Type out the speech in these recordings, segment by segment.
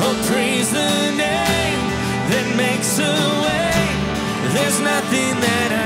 Oh, praise the name that makes a way. There's nothing that I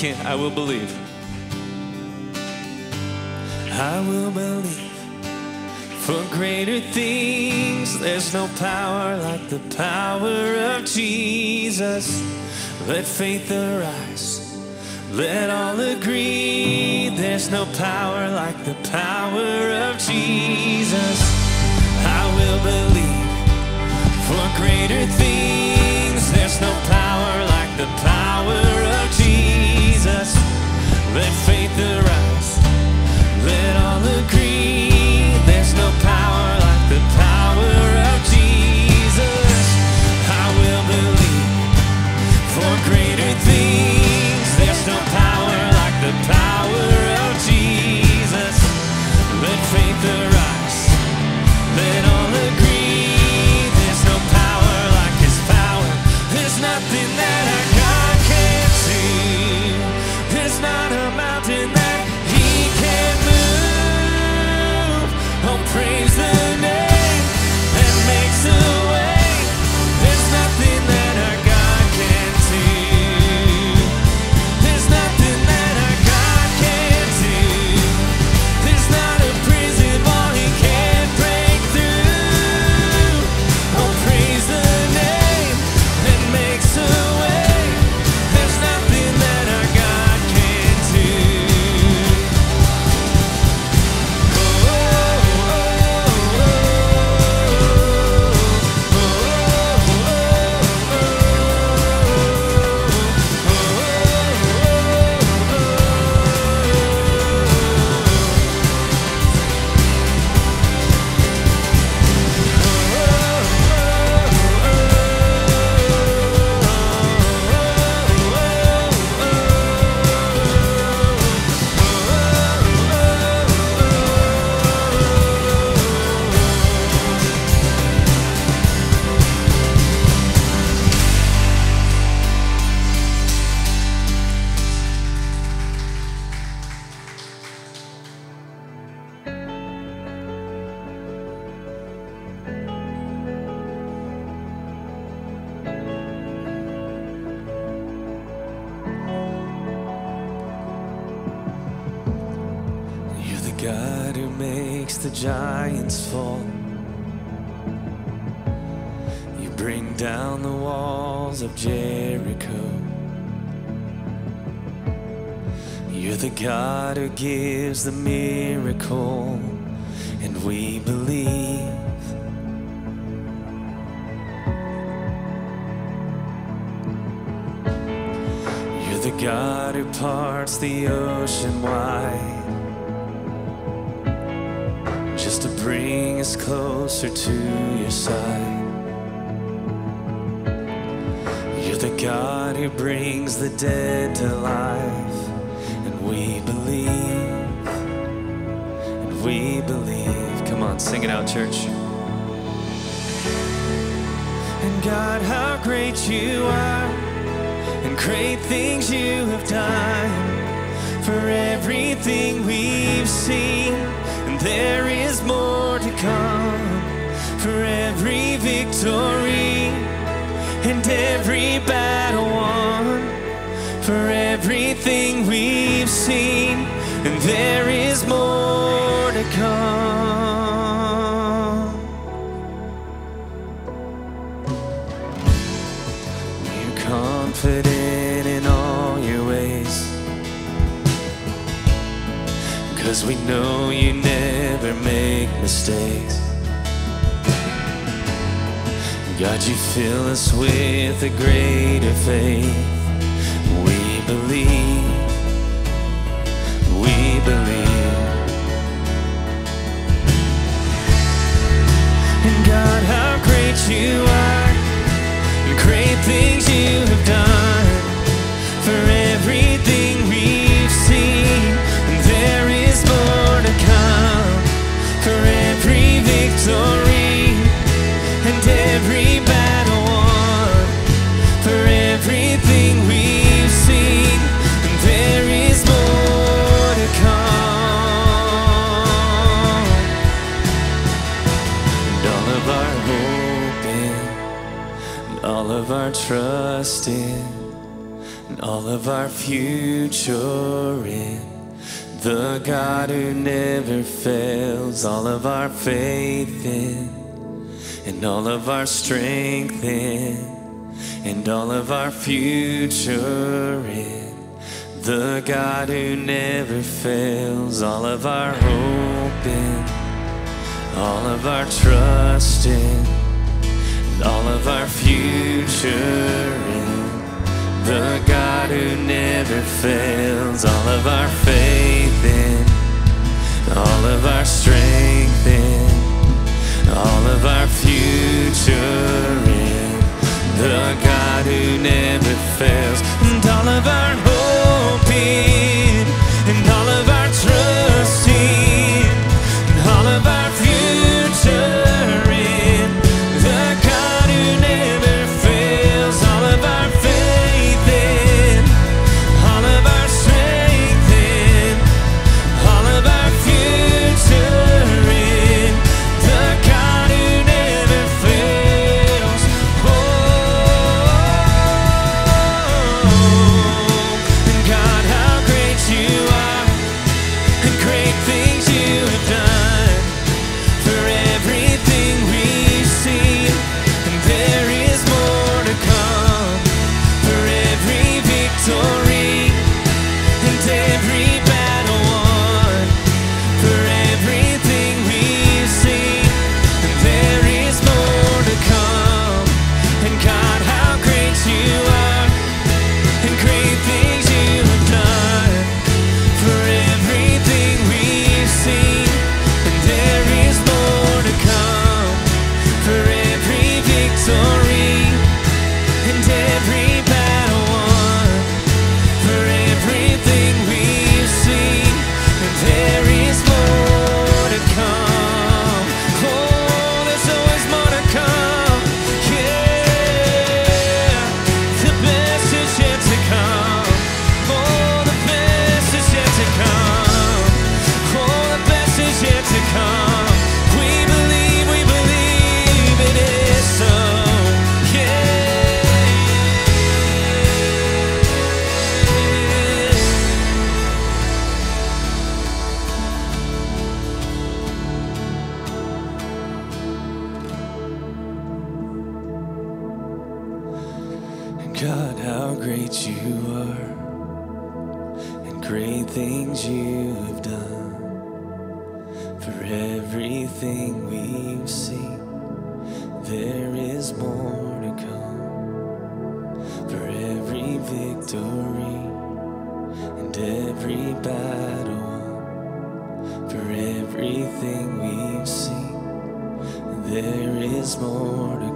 can, I will believe. I will believe for greater things. There's no power like the power of Jesus. Let faith arise. Let all agree there's no power like the power of Jesus. I will believe for greater things. There's no power like the power of let faith arise. Let all agree. There's no your side. You're the God who brings the dead to life, and we believe, and we believe. Come on, sing it out, church. And God, how great you are, and great things you have done. For everything we've seen, and there is more to come. For every victory and every battle won. For everything we've seen, and there is more to come. We're confident in all your ways. Cause we know you never make mistakes. God, you fill us with a greater faith. We believe, we believe. And God, how great you are, and great things you have done. For everything we've seen, there is more to come. For every victory our trust in, and all of our future in. The God who never fails, all of our faith in, and all of our strength in, and all of our future in. The God who never fails, all of our hope in, all of our trust in, all of our future in. The God who never fails, all of our faith in, all of our strength in, all of our future in. The God who never fails, and all of our hope everything we've seen, there is more to come. For every victory and every battle, for everything we've seen, there is more to come.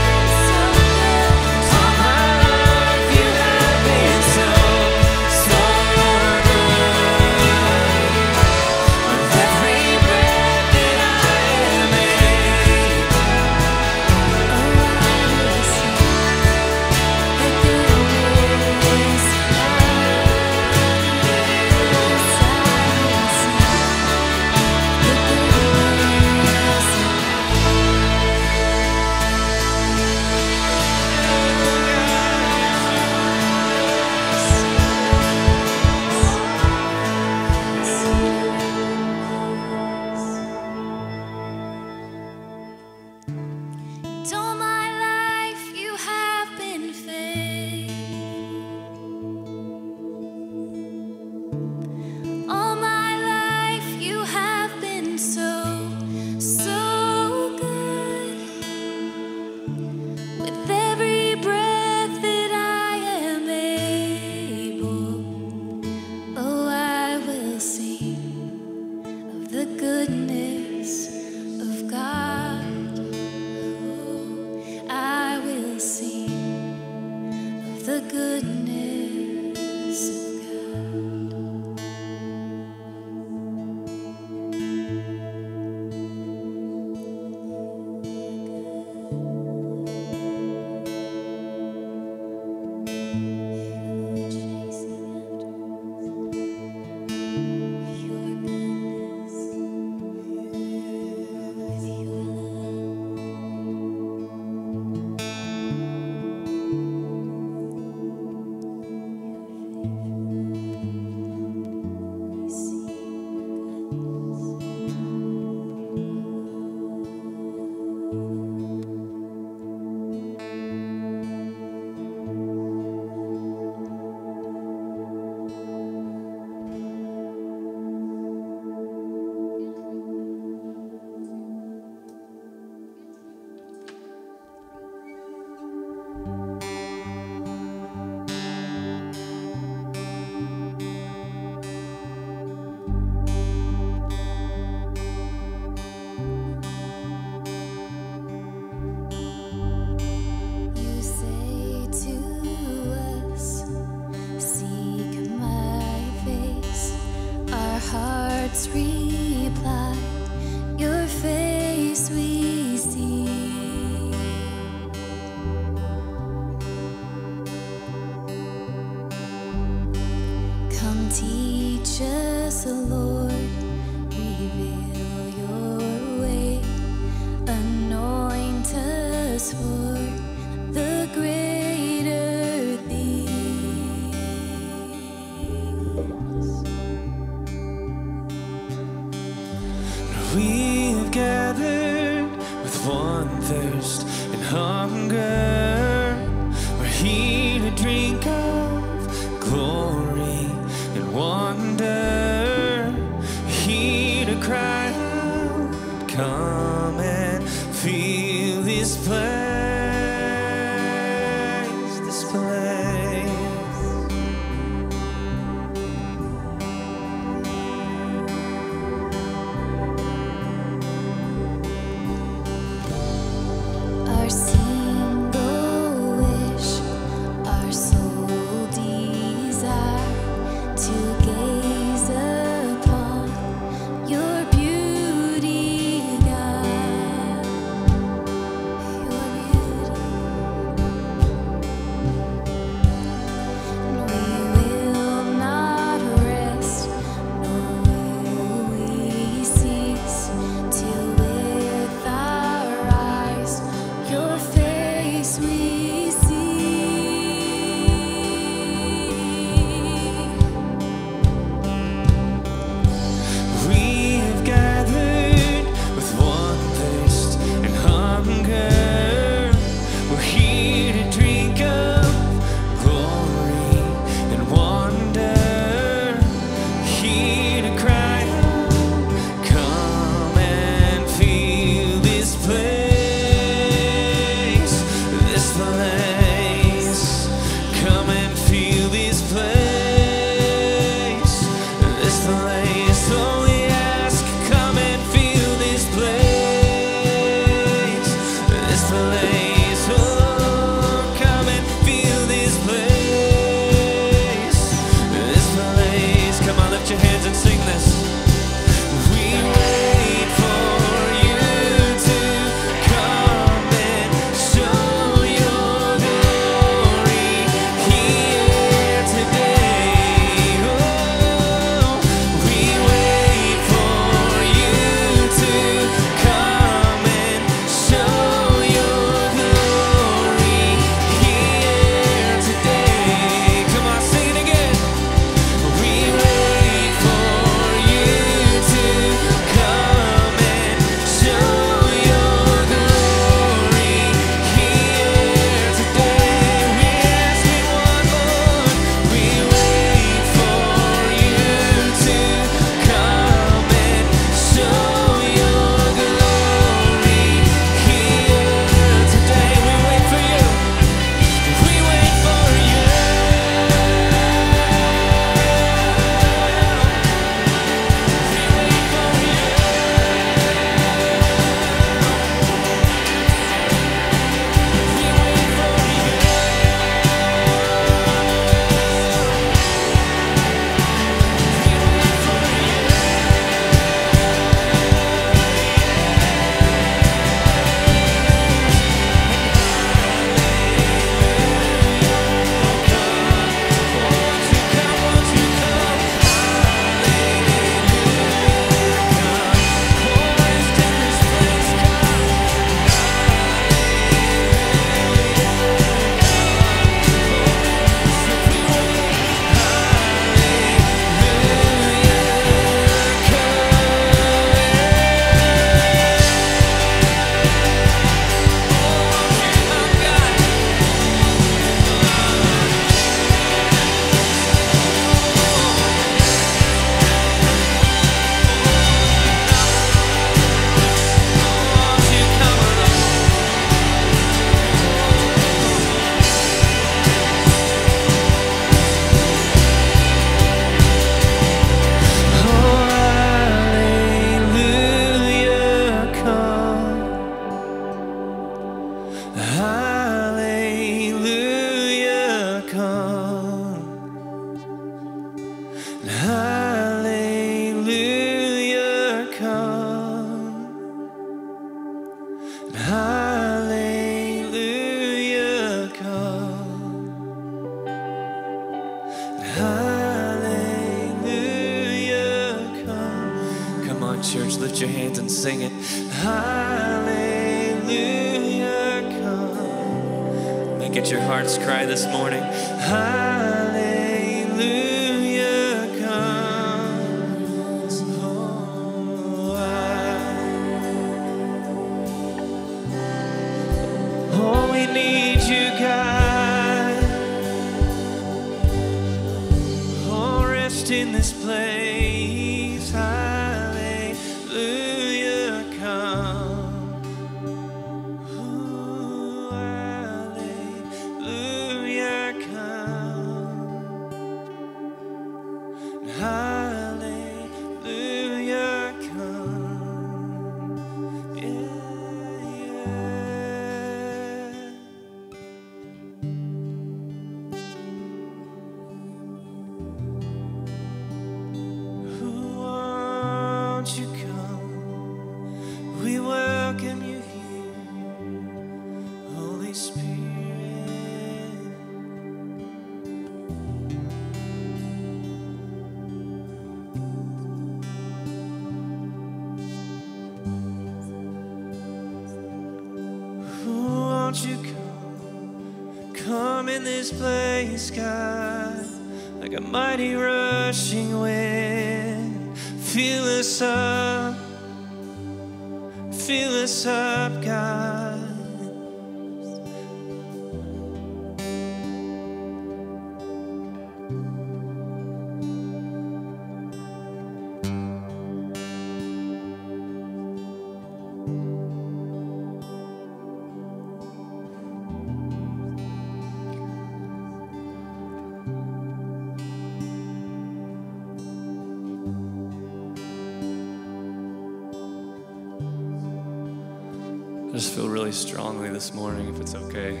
Feel really strongly this morning, if it's okay.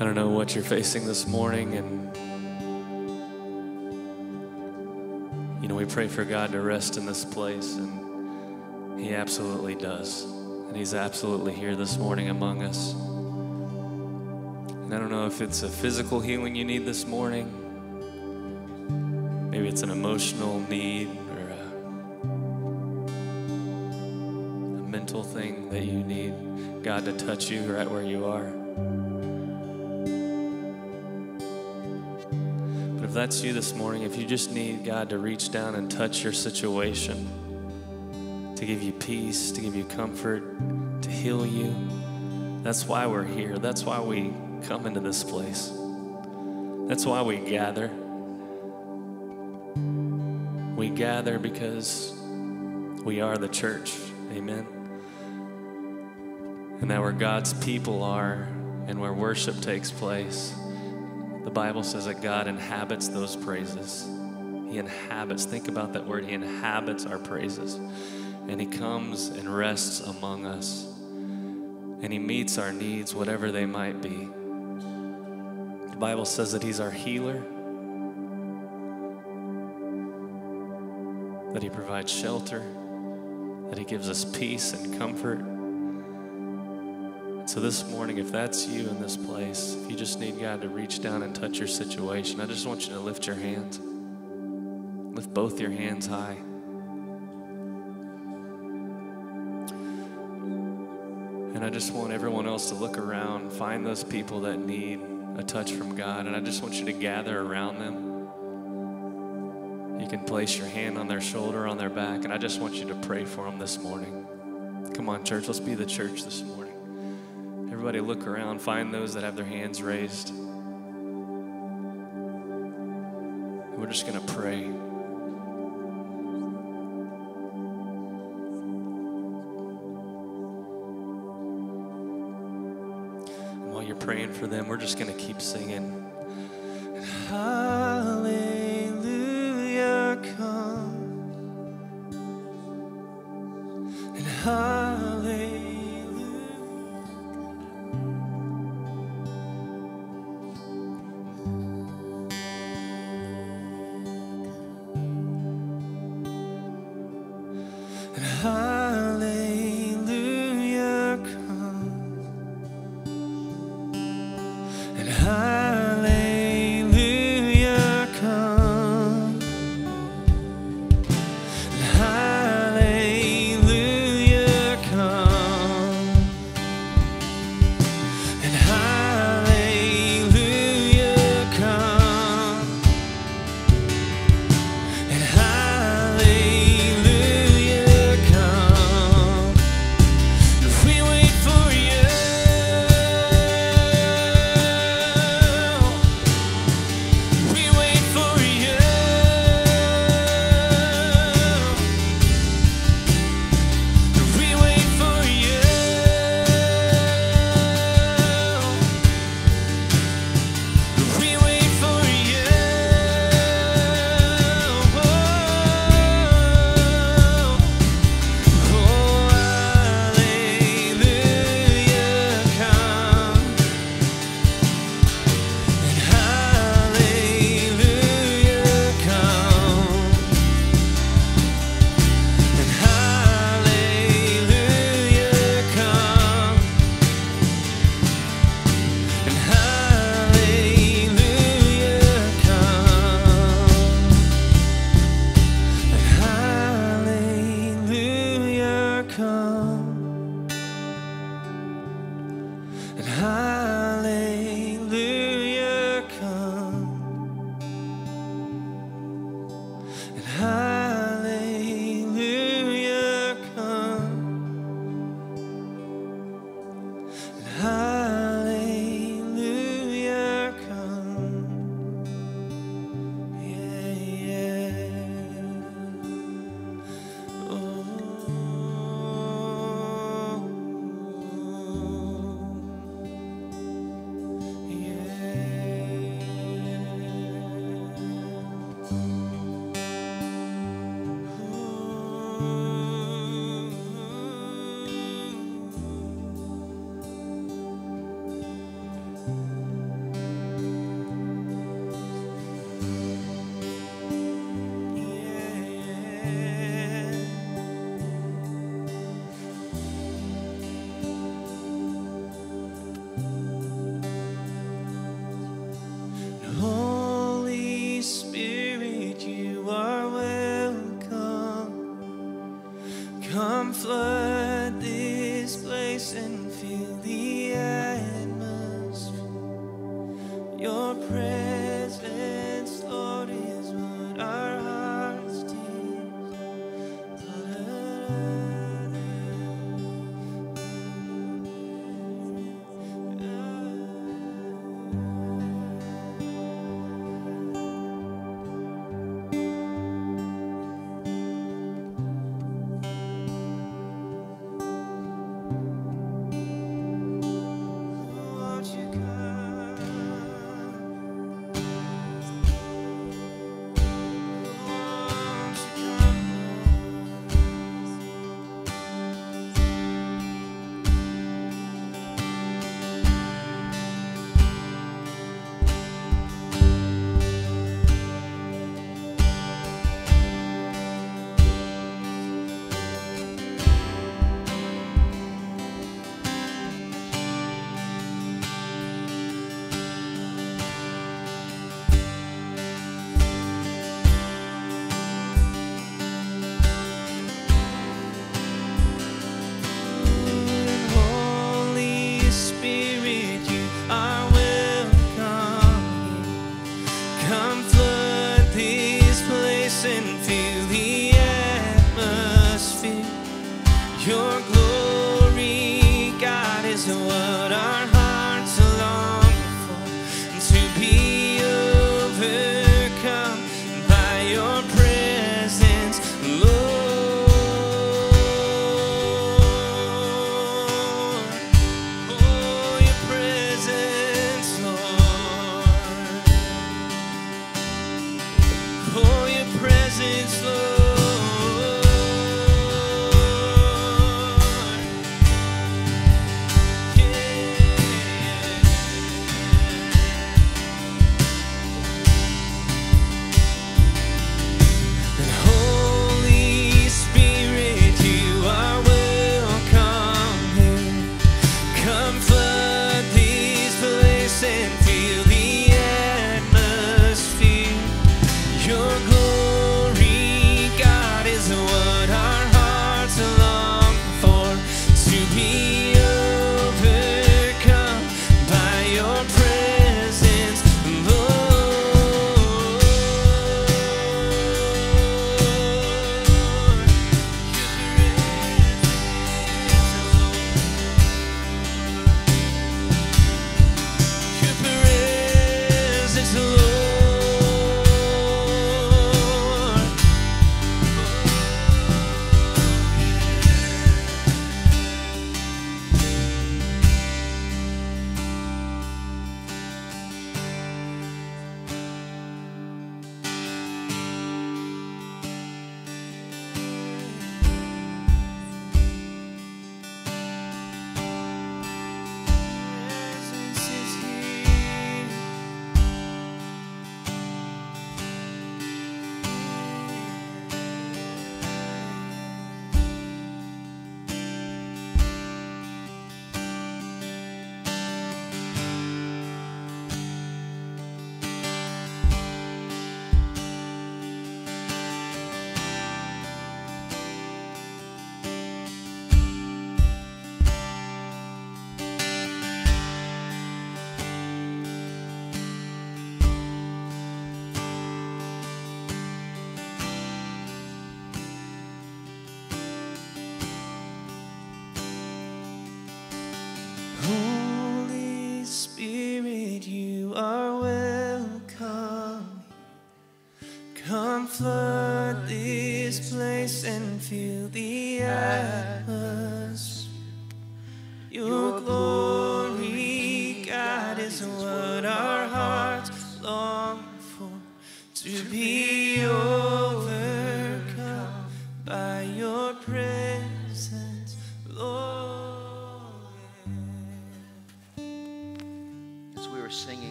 I don't know what you're facing this morning, and you know, we pray for God to rest in this place, and He absolutely does. And He's absolutely here this morning among us. And I don't know if it's a physical healing you need this morning, maybe it's an emotional need that you need God to touch you right where you are. But if that's you this morning, if you just need God to reach down and touch your situation, to give you peace, to give you comfort, to heal you, that's why we're here. That's why we come into this place. That's why we gather. We gather because we are the church. Amen. And that where God's people are and where worship takes place, the Bible says that God inhabits those praises. He inhabits, think about that word, He inhabits our praises. And He comes and rests among us. And He meets our needs, whatever they might be. The Bible says that He's our healer, that He provides shelter, that He gives us peace and comfort. So, this morning, if that's you in this place, if you just need God to reach down and touch your situation, I just want you to lift your hands. Lift both your hands high. And I just want everyone else to look around, find those people that need a touch from God, and I just want you to gather around them. You can place your hand on their shoulder, on their back, and I just want you to pray for them this morning. Come on, church, let's be the church this morning. Everybody look around, find those that have their hands raised. We're just going to pray. While you're praying for them, we're just going to keep singing. Hallelujah, come.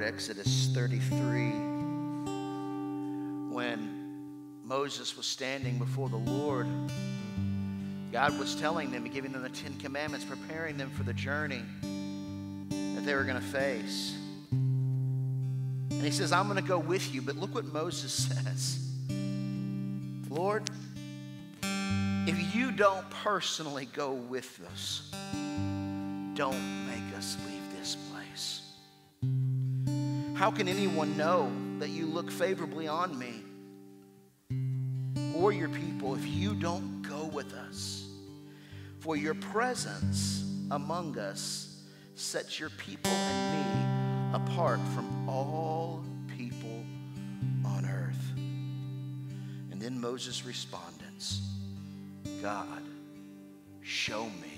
Exodus 33 when Moses was standing before the Lord. God was telling them, giving them the Ten Commandments, preparing them for the journey that they were going to face. And he says, I'm going to go with you. But look what Moses says Lord, if you don't personally go with us, don't make us leave. How can anyone know that you look favorably on me or your people if you don't go with us? For your presence among us sets your people and me apart from all people on earth. And then Moses' respondents God, show me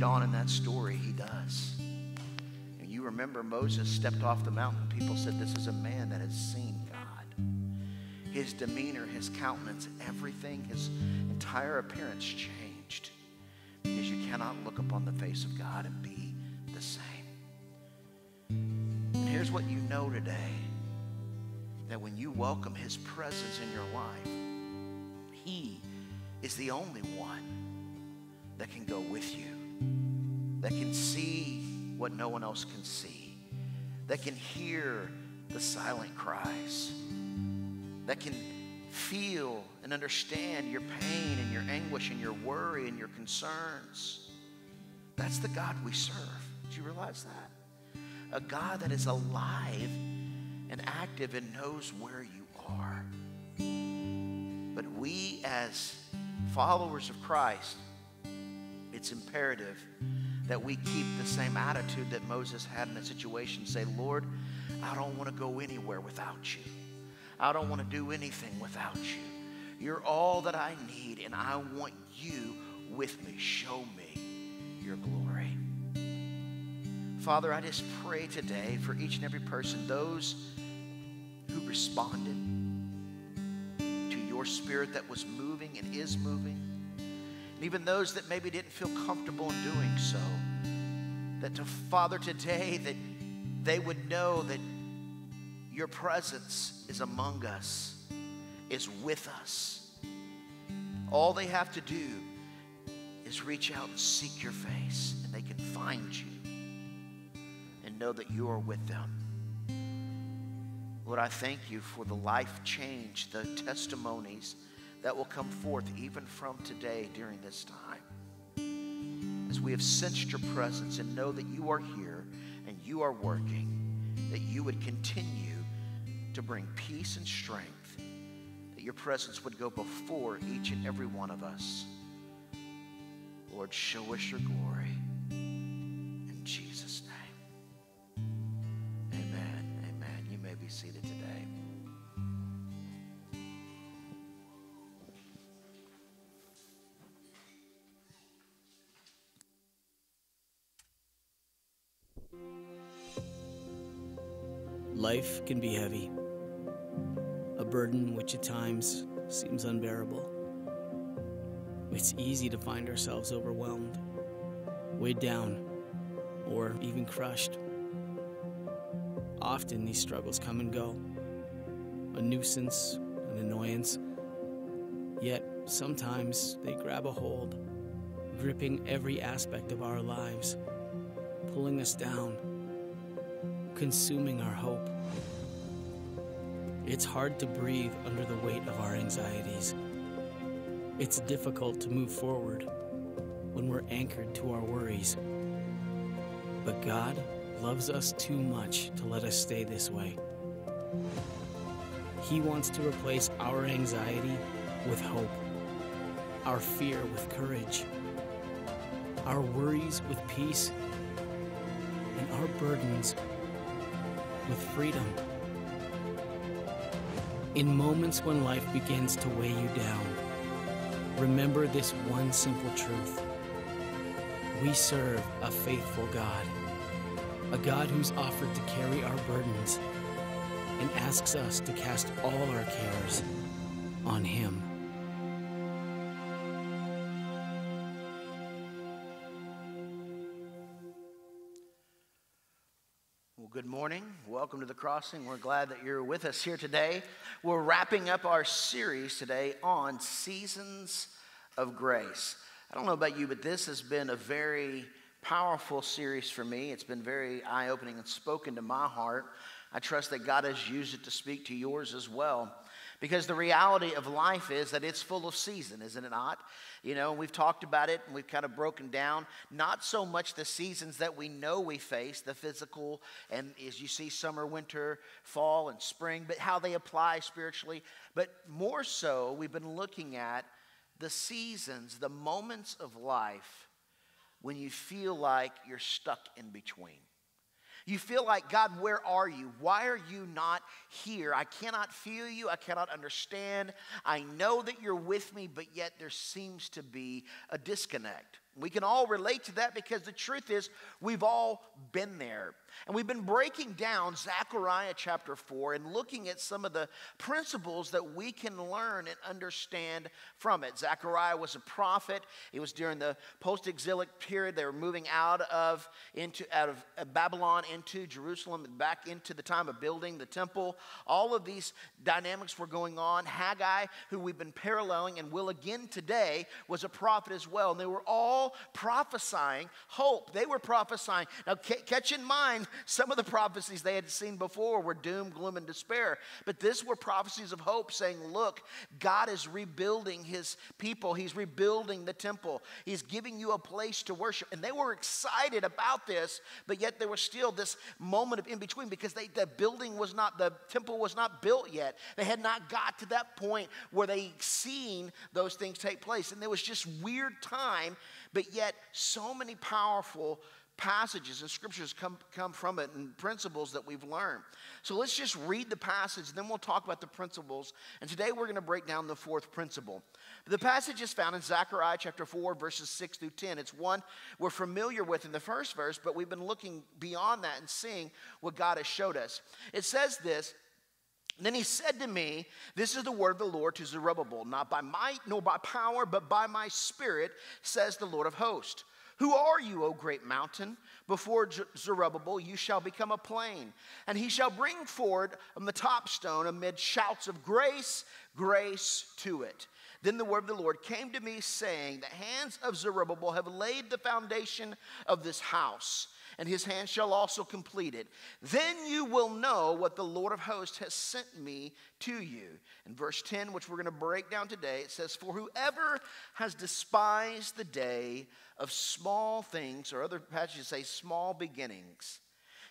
read on in that story, he does. And you remember Moses stepped off the mountain. People said, This is a man that has seen God. His demeanor, his countenance, everything, his entire appearance changed. Because you cannot look upon the face of God and be the same. And here's what you know today that when you welcome his presence in your life, he is the only one that can go with you, that can see what no one else can see, that can hear the silent cries, that can feel and understand your pain and your anguish and your worry and your concerns. That's the God we serve. Do you realize that? A God that is alive and active and knows where you are. But we, as followers of Christ, it's imperative that we keep the same attitude that Moses had in a situation. Say, Lord, I don't want to go anywhere without you. I don't want to do anything without you. You're all that I need, and I want you with me. Show me your glory. Father, I just pray today for each and every person, those who responded to your spirit that was moving and is moving, even those that maybe didn't feel comfortable in doing so. That to Father today, that they would know that your presence is among us, is with us. All they have to do is reach out and seek your face, and they can find you and know that you are with them. Lord, I thank you for the life change, the testimonies that will come forth even from today during this time. As we have sensed your presence and know that you are here and you are working, that you would continue to bring peace and strength, that your presence would go before each and every one of us. Lord, show us your glory. In Jesus' name. Amen. Amen. You may be seated today. Life can be heavy, a burden which at times seems unbearable. It's easy to find ourselves overwhelmed, weighed down, or even crushed. Often these struggles come and go, a nuisance, an annoyance, yet sometimes they grab a hold, gripping every aspect of our lives, pulling us down consuming our hope. It's hard to breathe under the weight of our anxieties. It's difficult to move forward when we're anchored to our worries. But God loves us too much to let us stay this way. He wants to replace our anxiety with hope, our fear with courage, our worries with peace, and our burdens with freedom. In moments when life begins to weigh you down, remember this one simple truth. We serve a faithful God, a God who's offered to carry our burdens and asks us to cast all our cares on Him. Crossing. We're glad that you're with us here today. We're wrapping up our series today on seasons of grace. I don't know about you, but this has been a very powerful series for me. It's been very eye opening and spoken to my heart. I trust that God has used it to speak to yours as well. Because the reality of life is that it's full of season, isn't it not? You know, we've talked about it and we've kind of broken down not so much the seasons that we know we face, the physical, and as you see, summer, winter, fall, and spring, but how they apply spiritually. But more so, we've been looking at the seasons, the moments of life when you feel like you're stuck in between. You feel like, God, where are you? Why are you not here? I cannot feel you. I cannot understand. I know that you're with me, but yet there seems to be a disconnect. We can all relate to that because the truth is, we've all been there. And we've been breaking down Zechariah chapter 4 and looking at some of the principles that we can learn and understand from it. Zechariah was a prophet. It was during the post-exilic period. They were moving out of into out of Babylon into Jerusalem and back into the time of building the temple. All of these dynamics were going on. Haggai, who we've been paralleling and will again today, was a prophet as well. And they were all prophesying hope. They were prophesying. Now catch in mind some of the prophecies they had seen before were doom, gloom, and despair. But this were prophecies of hope saying, look, God is rebuilding his people. He's rebuilding the temple. He's giving you a place to worship. And they were excited about this, but yet there was still this moment of in between because they, the building was not, the temple was not built yet. They had not got to that point where they seen those things take place. And there was just weird time, but yet so many powerful passages and scriptures come, come from it and principles that we've learned. So let's just read the passage, then we'll talk about the principles. And today we're going to break down the fourth principle. The passage is found in Zechariah chapter 4, verses 6 through 10. It's one we're familiar with in the first verse, but we've been looking beyond that and seeing what God has showed us. It says this. Then he said to me, This is the word of the Lord to Zerubbabel, not by might nor by power, but by my spirit, says the Lord of hosts. Who are you, O great mountain? Before Zerubbabel, you shall become a plain, and he shall bring forward the top stone amid shouts of grace, grace to it. Then the word of the Lord came to me, saying, The hands of Zerubbabel have laid the foundation of this house, and his hand shall also complete it. Then you will know what the Lord of hosts has sent me to you. In verse 10, which we're going to break down today, it says, For whoever has despised the day of small things, or other passages say small beginnings,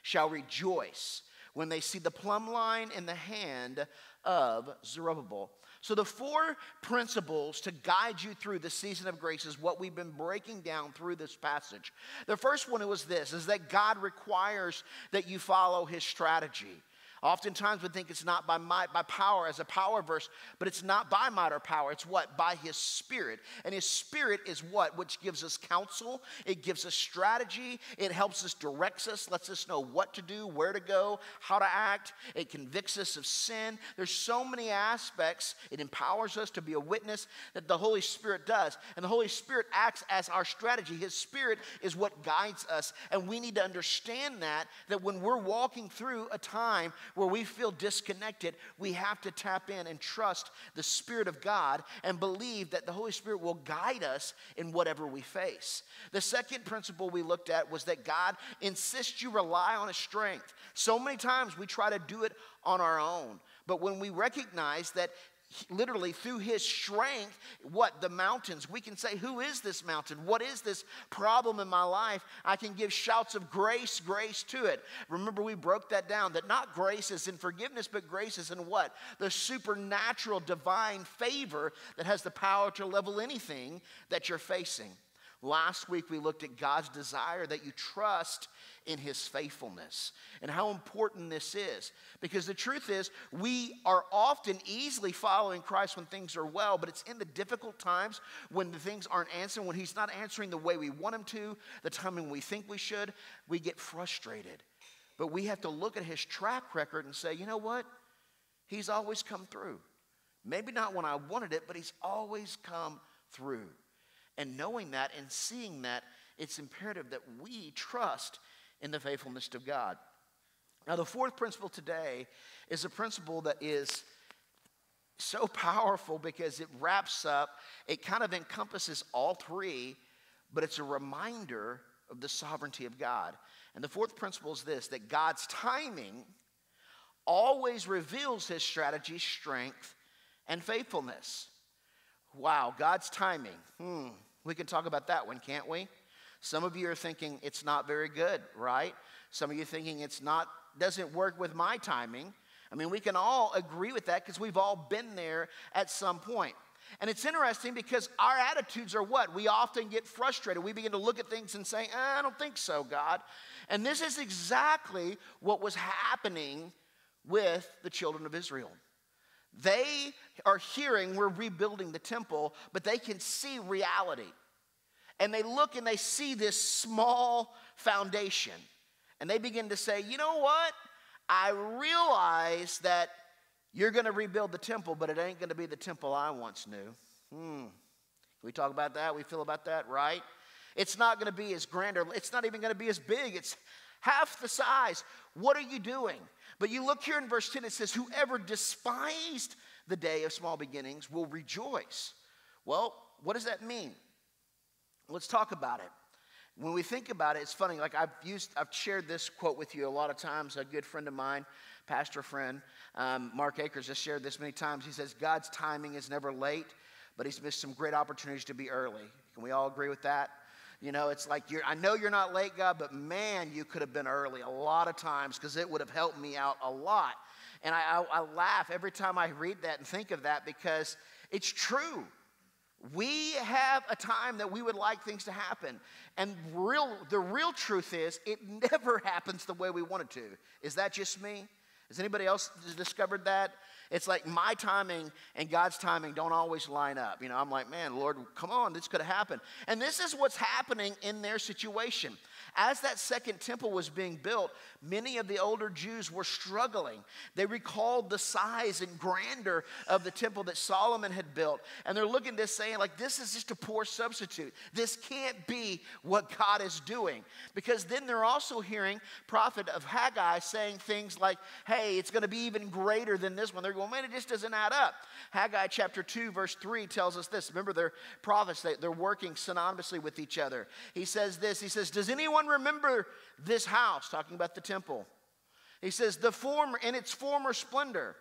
shall rejoice when they see the plumb line in the hand of Zerubbabel. So, the four principles to guide you through the season of grace is what we've been breaking down through this passage. The first one was this is that God requires that you follow his strategy. Oftentimes we think it's not by might, by power as a power verse, but it's not by might or power. It's what? By his spirit. And his spirit is what? Which gives us counsel, it gives us strategy, it helps us, directs us, lets us know what to do, where to go, how to act. It convicts us of sin. There's so many aspects. It empowers us to be a witness that the Holy Spirit does. And the Holy Spirit acts as our strategy. His spirit is what guides us. And we need to understand that, that when we're walking through a time where we feel disconnected, we have to tap in and trust the Spirit of God and believe that the Holy Spirit will guide us in whatever we face. The second principle we looked at was that God insists you rely on His strength. So many times we try to do it on our own. But when we recognize that literally through his strength, what? The mountains. We can say, Who is this mountain? What is this problem in my life? I can give shouts of grace, grace to it. Remember, we broke that down that not grace is in forgiveness, but grace is in what? The supernatural divine favor that has the power to level anything that you're facing. Last week, we looked at God's desire that you trust in his faithfulness and how important this is. Because the truth is, we are often easily following Christ when things are well, but it's in the difficult times when the things aren't answering, when he's not answering the way we want him to, the time when we think we should, we get frustrated. But we have to look at his track record and say, you know what? He's always come through. Maybe not when I wanted it, but he's always come through. And knowing that and seeing that, it's imperative that we trust in the faithfulness of God. Now, the fourth principle today is a principle that is so powerful because it wraps up, it kind of encompasses all three, but it's a reminder of the sovereignty of God. And the fourth principle is this that God's timing always reveals his strategy, strength, and faithfulness. Wow, God's timing. Hmm, we can talk about that one, can't we? Some of you are thinking it's not very good, right? Some of you thinking it's not doesn't work with my timing. I mean, we can all agree with that because we've all been there at some point. And it's interesting because our attitudes are what? We often get frustrated. We begin to look at things and say, eh, I don't think so, God. And this is exactly what was happening with the children of Israel. They are hearing we're rebuilding the temple, but they can see reality. And they look and they see this small foundation. And they begin to say, you know what? I realize that you're going to rebuild the temple, but it ain't going to be the temple I once knew. Hmm. We talk about that. We feel about that, right? It's not going to be as grand or it's not even going to be as big. It's half the size. What are you doing? But you look here in verse 10, it says, Whoever despised the day of small beginnings will rejoice. Well, what does that mean? Let's talk about it. When we think about it, it's funny. Like I've used, I've shared this quote with you a lot of times. A good friend of mine, pastor friend, um, Mark Akers, has shared this many times. He says, God's timing is never late, but he's missed some great opportunities to be early. Can we all agree with that? You know, it's like you're, I know you're not late, God, but man, you could have been early a lot of times because it would have helped me out a lot. And I, I, I laugh every time I read that and think of that because it's true. We have a time that we would like things to happen. And real, the real truth is, it never happens the way we want it to. Is that just me? Has anybody else discovered that? It's like my timing and God's timing don't always line up. You know, I'm like, man, Lord, come on, this could have happened. And this is what's happening in their situation. As that second temple was being built, many of the older Jews were struggling. They recalled the size and grandeur of the temple that Solomon had built. And they're looking at this saying, like, this is just a poor substitute. This can't be what God is doing. Because then they're also hearing prophet of Haggai saying things like, hey, it's going to be even greater than this one. They're going, man, it just doesn't add up. Haggai chapter 2, verse 3 tells us this. Remember, they're prophets, they're working synonymously with each other. He says this He says, Does anyone remember this house? Talking about the temple. He says, The former, in its former splendor.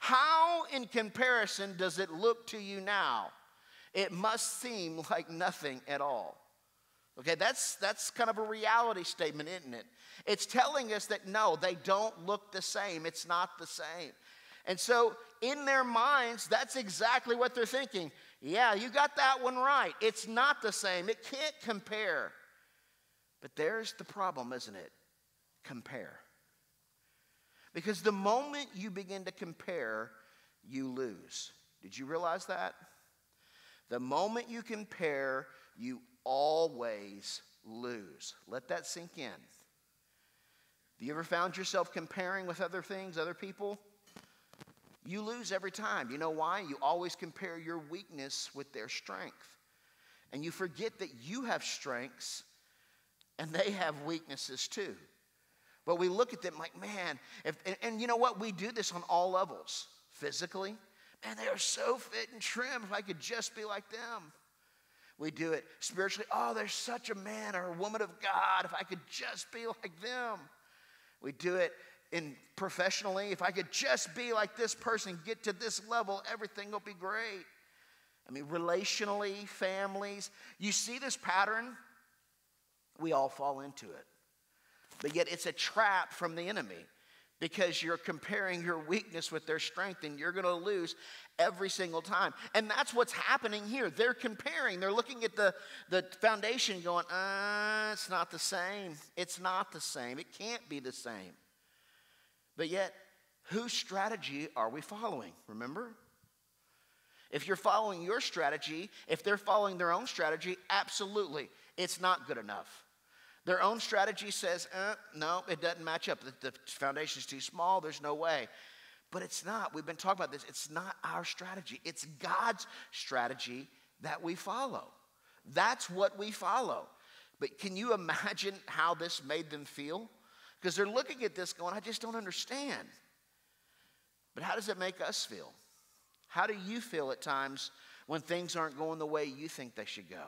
How, in comparison, does it look to you now? It must seem like nothing at all. Okay, that's, that's kind of a reality statement, isn't it? It's telling us that no, they don't look the same. It's not the same. And so, in their minds, that's exactly what they're thinking. Yeah, you got that one right. It's not the same, it can't compare. But there's the problem, isn't it? Compare. Because the moment you begin to compare, you lose. Did you realize that? The moment you compare, you always lose. Let that sink in. Have you ever found yourself comparing with other things, other people? You lose every time. You know why? You always compare your weakness with their strength. And you forget that you have strengths and they have weaknesses too. But we look at them like, man, if, and, and you know what? We do this on all levels. Physically, man, they are so fit and trim. If I could just be like them. We do it spiritually. Oh, there's such a man or a woman of God. If I could just be like them. We do it in professionally. If I could just be like this person, get to this level, everything will be great. I mean, relationally, families. You see this pattern? We all fall into it. But yet, it's a trap from the enemy because you're comparing your weakness with their strength and you're going to lose every single time. And that's what's happening here. They're comparing, they're looking at the, the foundation going, uh, it's not the same. It's not the same. It can't be the same. But yet, whose strategy are we following? Remember? If you're following your strategy, if they're following their own strategy, absolutely, it's not good enough. Their own strategy says, eh, no, it doesn't match up. The, the foundation is too small, there's no way. But it's not. We've been talking about this. It's not our strategy, it's God's strategy that we follow. That's what we follow. But can you imagine how this made them feel? Because they're looking at this going, I just don't understand. But how does it make us feel? How do you feel at times when things aren't going the way you think they should go?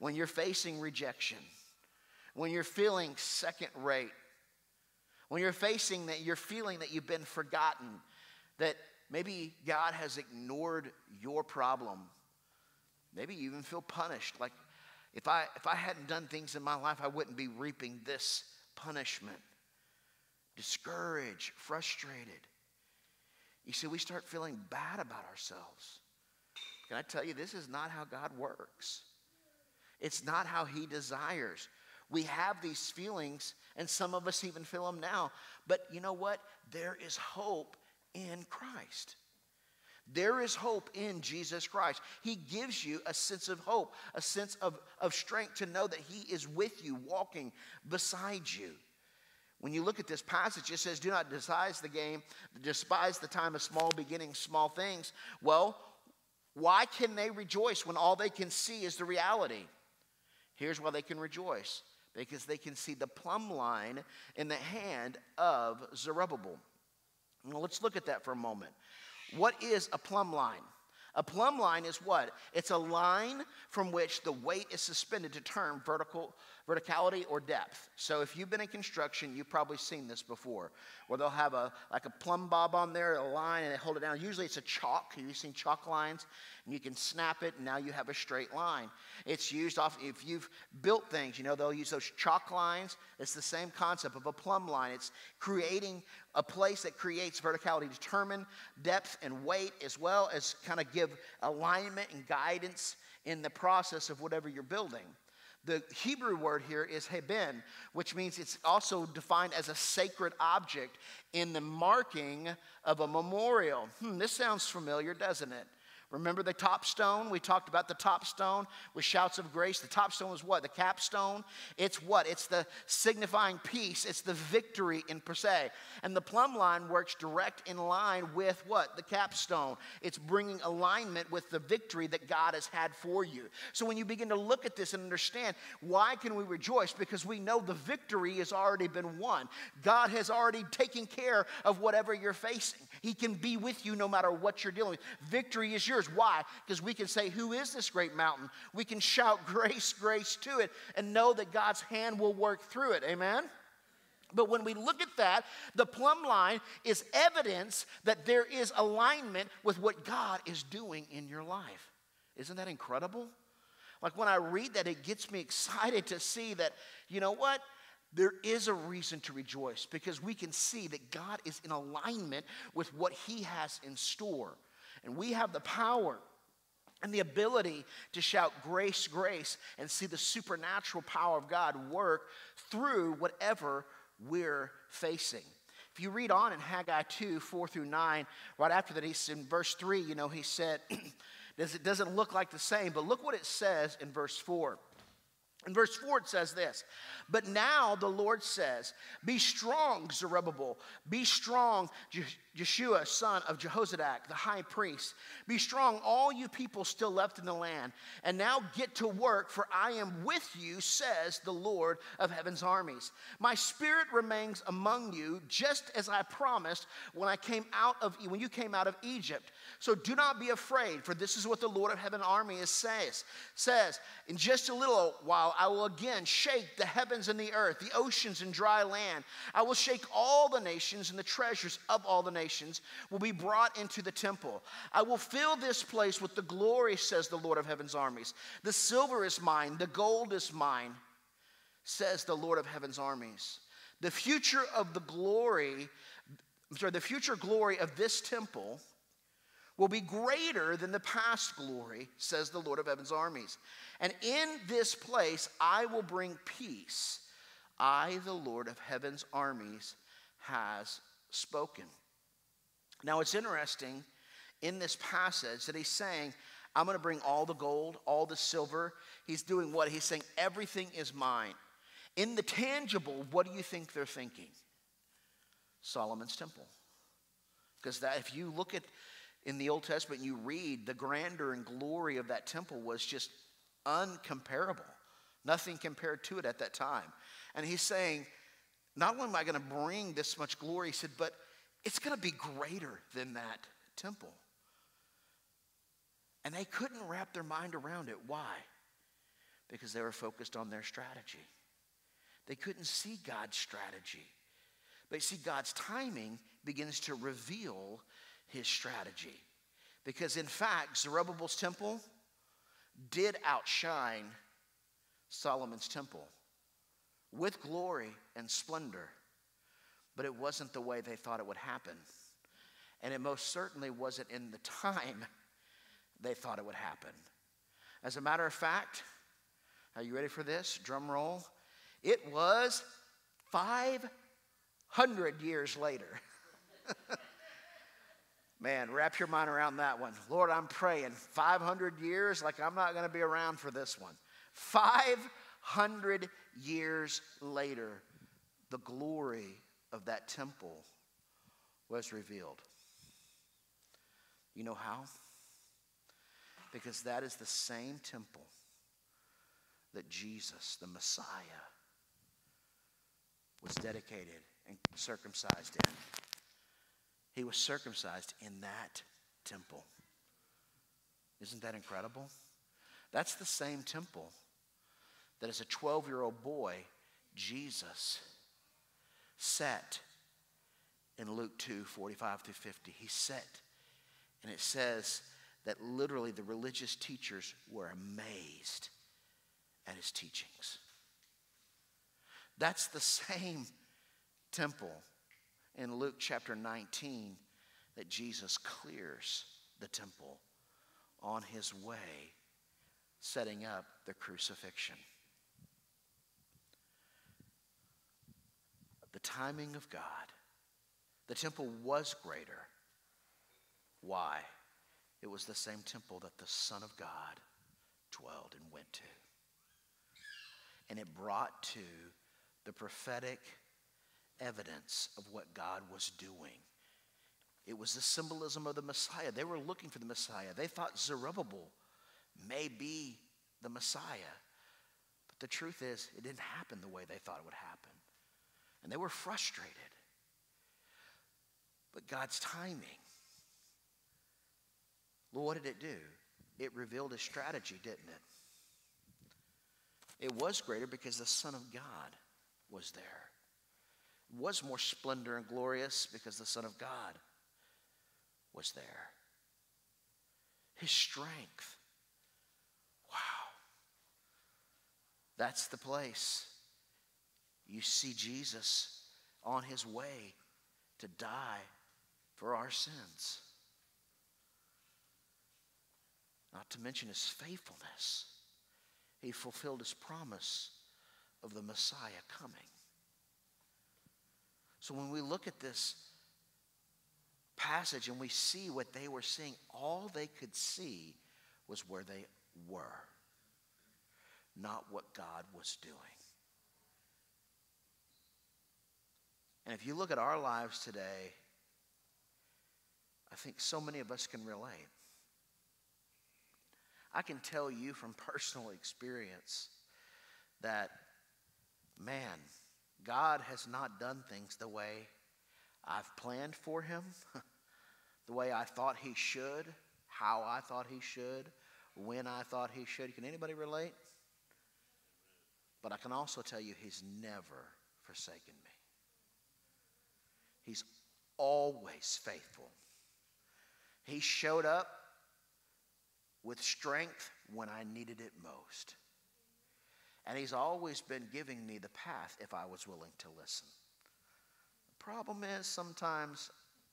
When you're facing rejection, when you're feeling second rate, when you're facing that you're feeling that you've been forgotten, that maybe God has ignored your problem. Maybe you even feel punished. Like if I if I hadn't done things in my life, I wouldn't be reaping this punishment. Discouraged, frustrated. You see, we start feeling bad about ourselves. Can I tell you, this is not how God works. It's not how He desires. We have these feelings, and some of us even feel them now. But you know what? There is hope in Christ. There is hope in Jesus Christ. He gives you a sense of hope, a sense of, of strength to know that He is with you, walking beside you. When you look at this passage, it says, Do not despise the game, despise the time of small beginnings, small things. Well, why can they rejoice when all they can see is the reality? Here's why they can rejoice because they can see the plumb line in the hand of Zerubbabel. Well, let's look at that for a moment. What is a plumb line? A plumb line is what? It's a line from which the weight is suspended to turn vertical verticality or depth. So if you've been in construction, you've probably seen this before, where they'll have a like a plumb bob on there, a line, and they hold it down. Usually it's a chalk. You've seen chalk lines, and you can snap it, and now you have a straight line. It's used off if you've built things. You know they'll use those chalk lines. It's the same concept of a plumb line. It's creating a place that creates verticality, determine depth and weight, as well as kind of give alignment and guidance in the process of whatever you're building. The Hebrew word here is heben, which means it's also defined as a sacred object in the marking of a memorial. Hmm, this sounds familiar, doesn't it? Remember the top stone? We talked about the top stone with shouts of grace. The top stone is what? The capstone? It's what? It's the signifying peace. It's the victory in per se. And the plumb line works direct in line with what? The capstone. It's bringing alignment with the victory that God has had for you. So when you begin to look at this and understand why can we rejoice? Because we know the victory has already been won. God has already taken care of whatever you're facing. He can be with you no matter what you're dealing with. Victory is yours. Why? Because we can say, Who is this great mountain? We can shout grace, grace to it, and know that God's hand will work through it. Amen? But when we look at that, the plumb line is evidence that there is alignment with what God is doing in your life. Isn't that incredible? Like when I read that, it gets me excited to see that, you know what? There is a reason to rejoice because we can see that God is in alignment with what He has in store. And we have the power and the ability to shout grace, grace, and see the supernatural power of God work through whatever we're facing. If you read on in Haggai 2, 4 through 9, right after that, he's in verse 3, you know, he said, it doesn't look like the same, but look what it says in verse 4. In verse 4, it says this But now the Lord says, Be strong, Zerubbabel. Be strong, Yeshua, son of Jehozadak, the high priest. Be strong, all you people still left in the land. And now get to work, for I am with you, says the Lord of heaven's armies. My spirit remains among you, just as I promised when I came out of when you came out of Egypt. So do not be afraid, for this is what the Lord of heaven armies says. Says, in just a little while I will again shake the heavens and the earth, the oceans and dry land. I will shake all the nations and the treasures of all the nations will be brought into the temple. I will fill this place with the glory, says the Lord of heaven's armies. The silver is mine, the gold is mine, says the Lord of heaven's armies. The future of the glory, I'm sorry, the future glory of this temple will be greater than the past glory, says the Lord of heaven's armies. And in this place I will bring peace. I, the Lord of heaven's armies, has spoken. Now, it's interesting in this passage that he's saying, I'm going to bring all the gold, all the silver. He's doing what? He's saying, everything is mine. In the tangible, what do you think they're thinking? Solomon's temple. Because that, if you look at in the Old Testament, you read the grandeur and glory of that temple was just uncomparable. Nothing compared to it at that time. And he's saying, not only am I going to bring this much glory, he said, but it's going to be greater than that temple. And they couldn't wrap their mind around it. Why? Because they were focused on their strategy. They couldn't see God's strategy. But see, God's timing begins to reveal his strategy. Because in fact, Zerubbabel's temple did outshine Solomon's temple with glory and splendor. But it wasn't the way they thought it would happen. And it most certainly wasn't in the time they thought it would happen. As a matter of fact, are you ready for this? Drum roll. It was 500 years later. Man, wrap your mind around that one. Lord, I'm praying 500 years, like I'm not going to be around for this one. 500 years later, the glory of that temple was revealed. You know how? Because that is the same temple that Jesus, the Messiah, was dedicated and circumcised in. He was circumcised in that temple. Isn't that incredible? That's the same temple that as a 12 year old boy, Jesus sat in Luke 2 45 through 50. He set. and it says that literally the religious teachers were amazed at his teachings. That's the same temple in Luke chapter 19 that Jesus clears the temple on his way setting up the crucifixion. Timing of God. The temple was greater. Why? It was the same temple that the Son of God dwelled and went to. And it brought to the prophetic evidence of what God was doing. It was the symbolism of the Messiah. They were looking for the Messiah. They thought Zerubbabel may be the Messiah. But the truth is, it didn't happen the way they thought it would happen. And they were frustrated. But God's timing, well, what did it do? It revealed his strategy, didn't it? It was greater because the Son of God was there. It was more splendor and glorious because the Son of God was there. His strength. Wow. That's the place. You see Jesus on his way to die for our sins. Not to mention his faithfulness. He fulfilled his promise of the Messiah coming. So when we look at this passage and we see what they were seeing, all they could see was where they were, not what God was doing. And if you look at our lives today, I think so many of us can relate. I can tell you from personal experience that, man, God has not done things the way I've planned for him, the way I thought he should, how I thought he should, when I thought he should. Can anybody relate? But I can also tell you he's never forsaken me. He's always faithful. He showed up with strength when I needed it most. And He's always been giving me the path if I was willing to listen. The problem is sometimes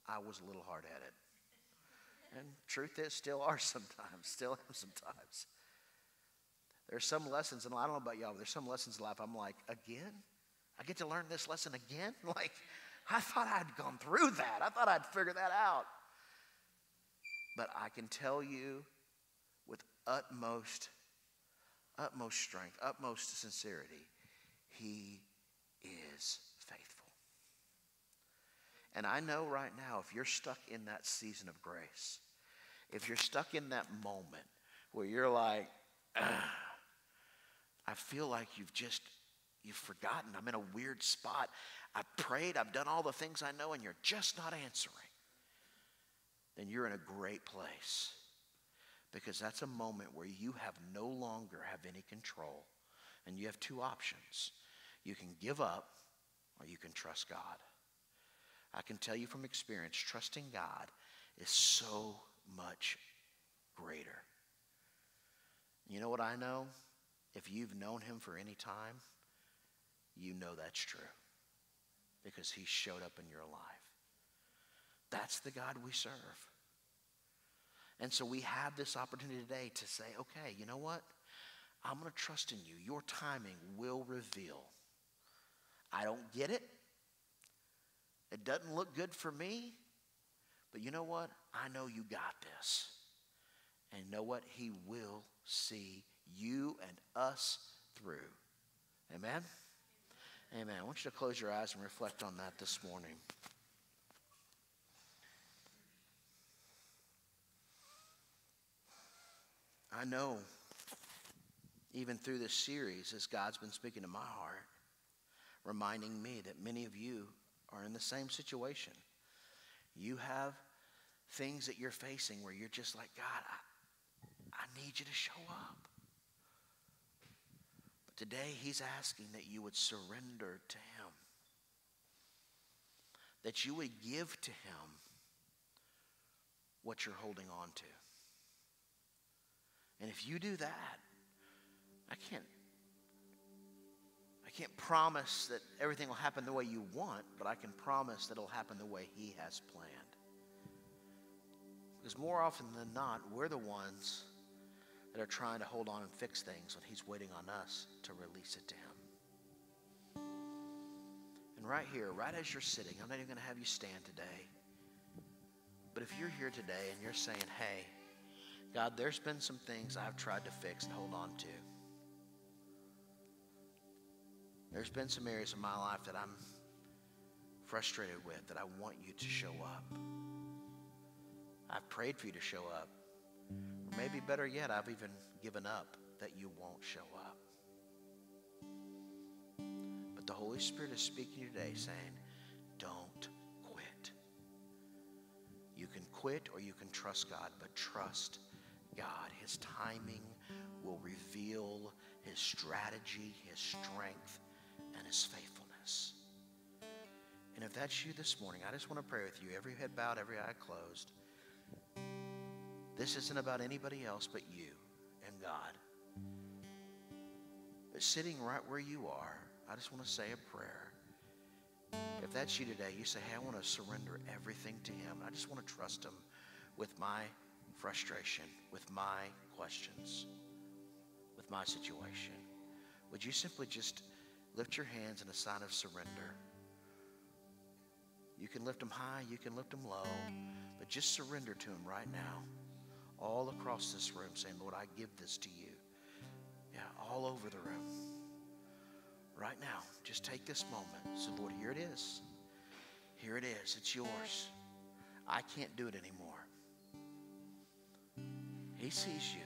I was a little hard headed. And truth is, still are sometimes, still am sometimes. There's some lessons, and I don't know about y'all, but there's some lessons in life I'm like, again? I get to learn this lesson again? Like, I thought I'd gone through that. I thought I'd figure that out. But I can tell you with utmost utmost strength, utmost sincerity, He is faithful. And I know right now, if you're stuck in that season of grace, if you're stuck in that moment where you're like, I feel like you've just, you've forgotten. I'm in a weird spot. I've prayed, I've done all the things I know, and you're just not answering. Then you're in a great place because that's a moment where you have no longer have any control. And you have two options. You can give up or you can trust God. I can tell you from experience, trusting God is so much greater. You know what I know? If you've known him for any time, you know that's true because he showed up in your life. That's the God we serve. And so we have this opportunity today to say, okay, you know what? I'm going to trust in you. Your timing will reveal. I don't get it. It doesn't look good for me. But you know what? I know you got this. And know what? He will see you and us through. Amen? Amen. I want you to close your eyes and reflect on that this morning. I know, even through this series, as God's been speaking to my heart, reminding me that many of you are in the same situation. You have things that you're facing where you're just like, God, I, I need you to show up. Today, He's asking that you would surrender to Him, that you would give to Him what you're holding on to. And if you do that, I can't I can't promise that everything will happen the way you want, but I can promise that it'll happen the way he has planned. Because more often than not, we're the ones that are trying to hold on and fix things when he's waiting on us to release it to him. And right here, right as you're sitting, I'm not even going to have you stand today. But if you're here today and you're saying, hey, God, there's been some things I've tried to fix and hold on to. There's been some areas of my life that I'm frustrated with that I want you to show up. I've prayed for you to show up. Maybe better yet, I've even given up that you won't show up. But the Holy Spirit is speaking today saying, don't quit. You can quit or you can trust God, but trust God. His timing will reveal his strategy, his strength, and his faithfulness. And if that's you this morning, I just want to pray with you. Every head bowed, every eye closed. This isn't about anybody else but you and God. But sitting right where you are, I just want to say a prayer. If that's you today, you say, hey, I want to surrender everything to Him. I just want to trust Him with my frustration, with my questions, with my situation. Would you simply just lift your hands in a sign of surrender? You can lift them high, you can lift them low, but just surrender to Him right now. All across this room, saying, Lord, I give this to you. Yeah, all over the room. Right now, just take this moment. Say, Lord, here it is. Here it is. It's yours. I can't do it anymore. He sees you.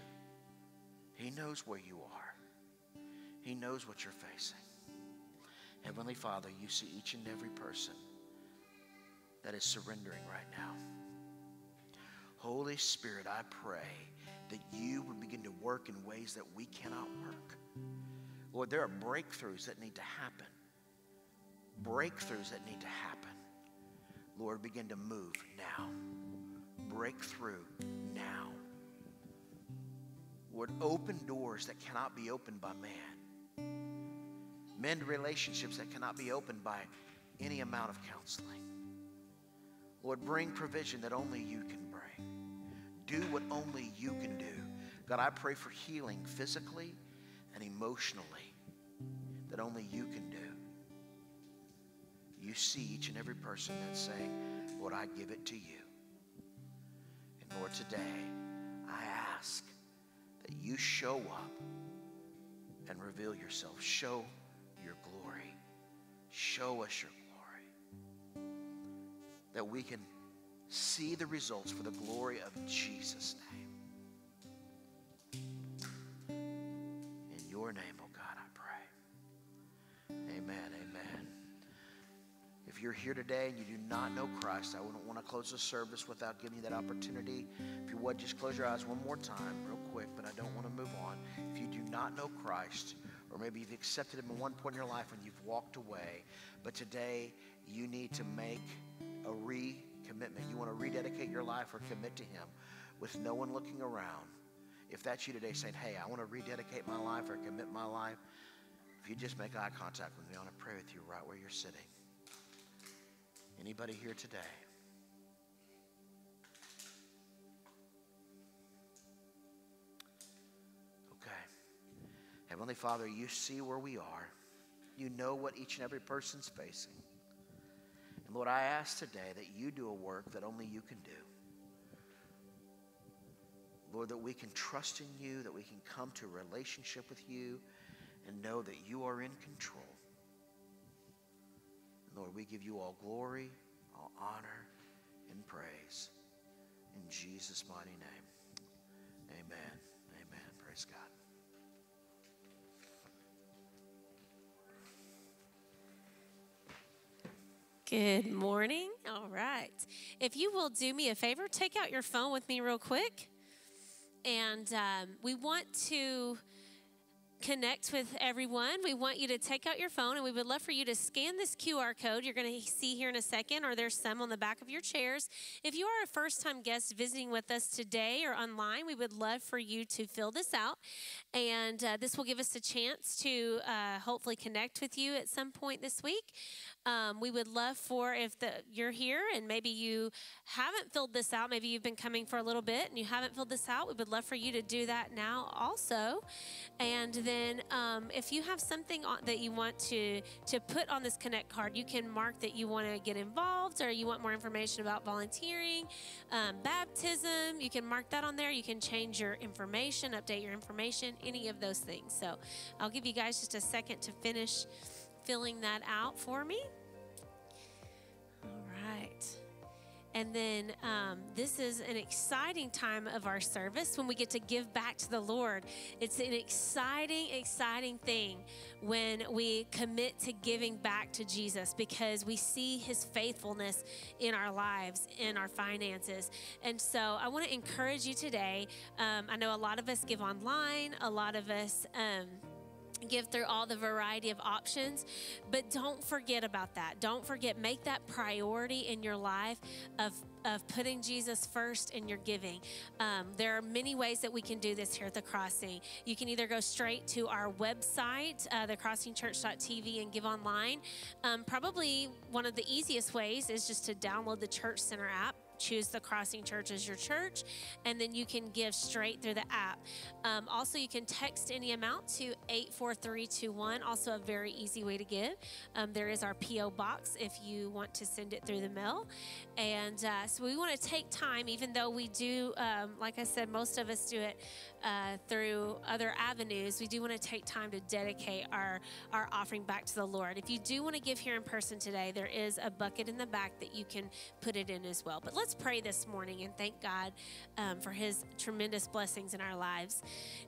He knows where you are. He knows what you're facing. Heavenly Father, you see each and every person that is surrendering right now. Holy Spirit, I pray that you would begin to work in ways that we cannot work. Lord, there are breakthroughs that need to happen. Breakthroughs that need to happen. Lord, begin to move now. Breakthrough now. Lord, open doors that cannot be opened by man. Mend relationships that cannot be opened by any amount of counseling. Lord, bring provision that only you can. Do what only you can do. God, I pray for healing physically and emotionally that only you can do. You see each and every person that's saying, Lord, I give it to you. And Lord, today I ask that you show up and reveal yourself. Show your glory. Show us your glory. That we can see the results for the glory of Jesus' name. In your name, oh God, I pray. Amen, amen. If you're here today and you do not know Christ, I wouldn't want to close the service without giving you that opportunity. If you would, just close your eyes one more time, real quick, but I don't want to move on. If you do not know Christ, or maybe you've accepted Him at one point in your life and you've walked away, but today you need to make a recommitment. You want to rededicate your life or commit to Him with no one looking around. If that's you today saying, hey, I want to rededicate my life or commit my life, if you just make eye contact with me, I want to pray with you right where you're sitting. Anybody here today? Okay. Heavenly Father, you see where we are. You know what each and every person's facing. And Lord, I ask today that you do a work that only you can do. Lord, that we can trust in you, that we can come to a relationship with you and know that you are in control. Lord, we give you all glory, all honor, and praise. In Jesus' mighty name. Amen. Amen. Praise God. Good morning. All right. If you will do me a favor, take out your phone with me real quick. And um, we want to connect with everyone, we want you to take out your phone and we would love for you to scan this QR code you're going to see here in a second, or there's some on the back of your chairs. If you are a first time guest visiting with us today or online, we would love for you to fill this out. And uh, this will give us a chance to uh, hopefully connect with you at some point this week. Um, we would love for if the, you're here and maybe you haven't filled this out, maybe you've been coming for a little bit and you haven't filled this out, we would love for you to do that now also. And then um, if you have something that you want to to put on this connect card, you can mark that you want to get involved or you want more information about volunteering, um, baptism. You can mark that on there. You can change your information, update your information, any of those things. So I'll give you guys just a second to finish filling that out for me. Right. And then um, this is an exciting time of our service when we get to give back to the Lord. It's an exciting, exciting thing when we commit to giving back to Jesus because we see his faithfulness in our lives, in our finances. And so I want to encourage you today. Um, I know a lot of us give online, a lot of us. Um, give through all the variety of options but don't forget about that. Don't forget make that priority in your life of of putting jesus first in your giving. Um, there are many ways that we can do this here at the crossing. You can either go straight to our website uh, thecrossingchurch.tv and give online. Um, probably one of the easiest ways is just to download the church center app choose the Crossing Church as your church, and then you can give straight through the app. Um, also, you can text any amount to 84321, also a very easy way to give. Um, there is our P.O. box if you want to send it through the mail. And uh, so we want to take time, even though we do, um, like I said, most of us do it uh, through other avenues, we do want to take time to dedicate our, our offering back to the Lord. If you do want to give here in person today, there is a bucket in the back that you can put it in as well. But let's pray this morning and thank God um, for his tremendous blessings in our lives.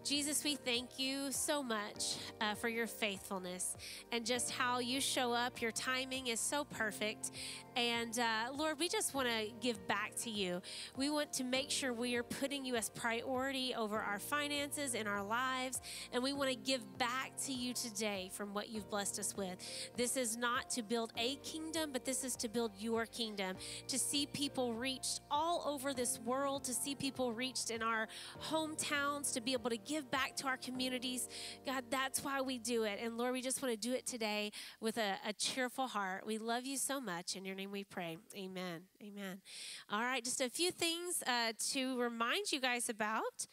Jesus, we thank you so much uh, for your faithfulness and just how you show up. Your timing is so perfect. And uh, Lord, we just want to give back to you. We want to make sure we are putting you as priority over our finances in our lives. And we want to give back to you today from what you've blessed us with. This is not to build a kingdom, but this is to build your kingdom, to see people reached all over this world, to see people reached in our hometowns, to be able to give back to our communities. God, that's why we do it. And Lord, we just want to do it today with a, a cheerful heart. We love you so much. In your name we pray. Amen. Amen. All right, just a few things uh, to remind you guys about.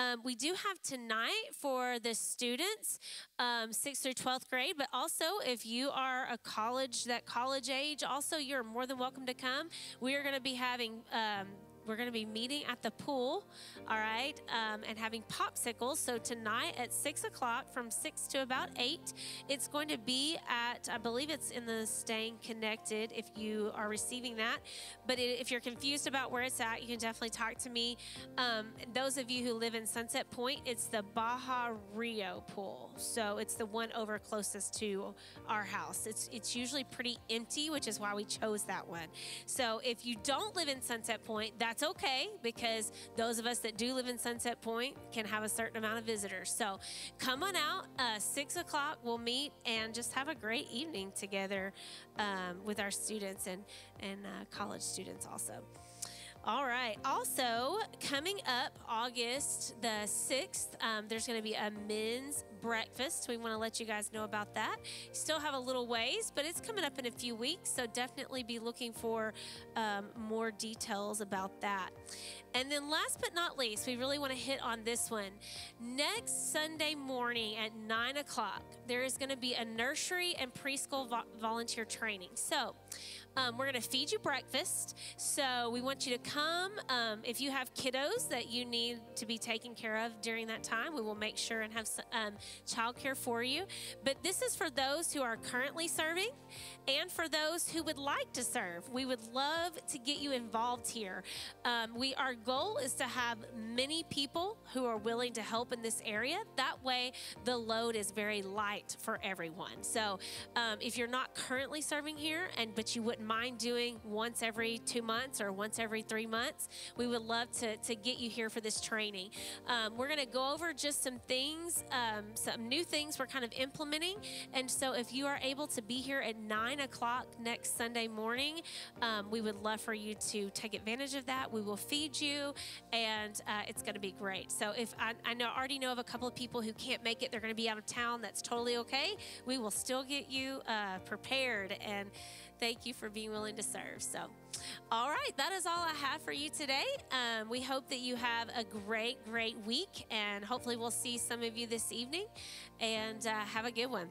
Um, we do have tonight for the students, um, 6th through 12th grade, but also if you are a college, that college age, also you're more than welcome to come. We are going to be having. Um, we're going to be meeting at the pool, all right, um, and having popsicles. So tonight at six o'clock, from six to about eight, it's going to be at I believe it's in the Staying Connected. If you are receiving that, but it, if you're confused about where it's at, you can definitely talk to me. Um, those of you who live in Sunset Point, it's the Baja Rio pool. So it's the one over closest to our house. It's it's usually pretty empty, which is why we chose that one. So if you don't live in Sunset Point, that's okay because those of us that do live in Sunset Point can have a certain amount of visitors. So come on out. Uh, six o'clock, we'll meet and just have a great evening together um, with our students and and uh, college students also. All right. Also, coming up August the 6th, um, there's going to be a men's breakfast. We want to let you guys know about that. You Still have a little ways, but it's coming up in a few weeks. So definitely be looking for um, more details about that. And then, last but not least, we really want to hit on this one. Next Sunday morning at 9 o'clock, there is going to be a nursery and preschool vo- volunteer training. So, um, we're going to feed you breakfast. So we want you to come. Um, if you have kiddos that you need to be taken care of during that time, we will make sure and have um, childcare for you. But this is for those who are currently serving and for those who would like to serve. We would love to get you involved here. Um, we our goal is to have many people who are willing to help in this area. That way, the load is very light for everyone. So um, if you're not currently serving here, and but you wouldn't mind doing once every two months or once every three months, we would love to, to get you here for this training. Um, we're going to go over just some things, um, some new things we're kind of implementing. And so if you are able to be here at 9 o'clock next Sunday morning, um, we would love for you to take advantage of that. We will feed you, and uh, it's going to be great. So if I, I know already know of a couple of people who can't make it, they're going to be out of town. That's totally okay. We will still get you uh, prepared and thank you for being willing to serve. So, all right, that is all I have for you today. Um, we hope that you have a great, great week, and hopefully, we'll see some of you this evening. And uh, have a good one.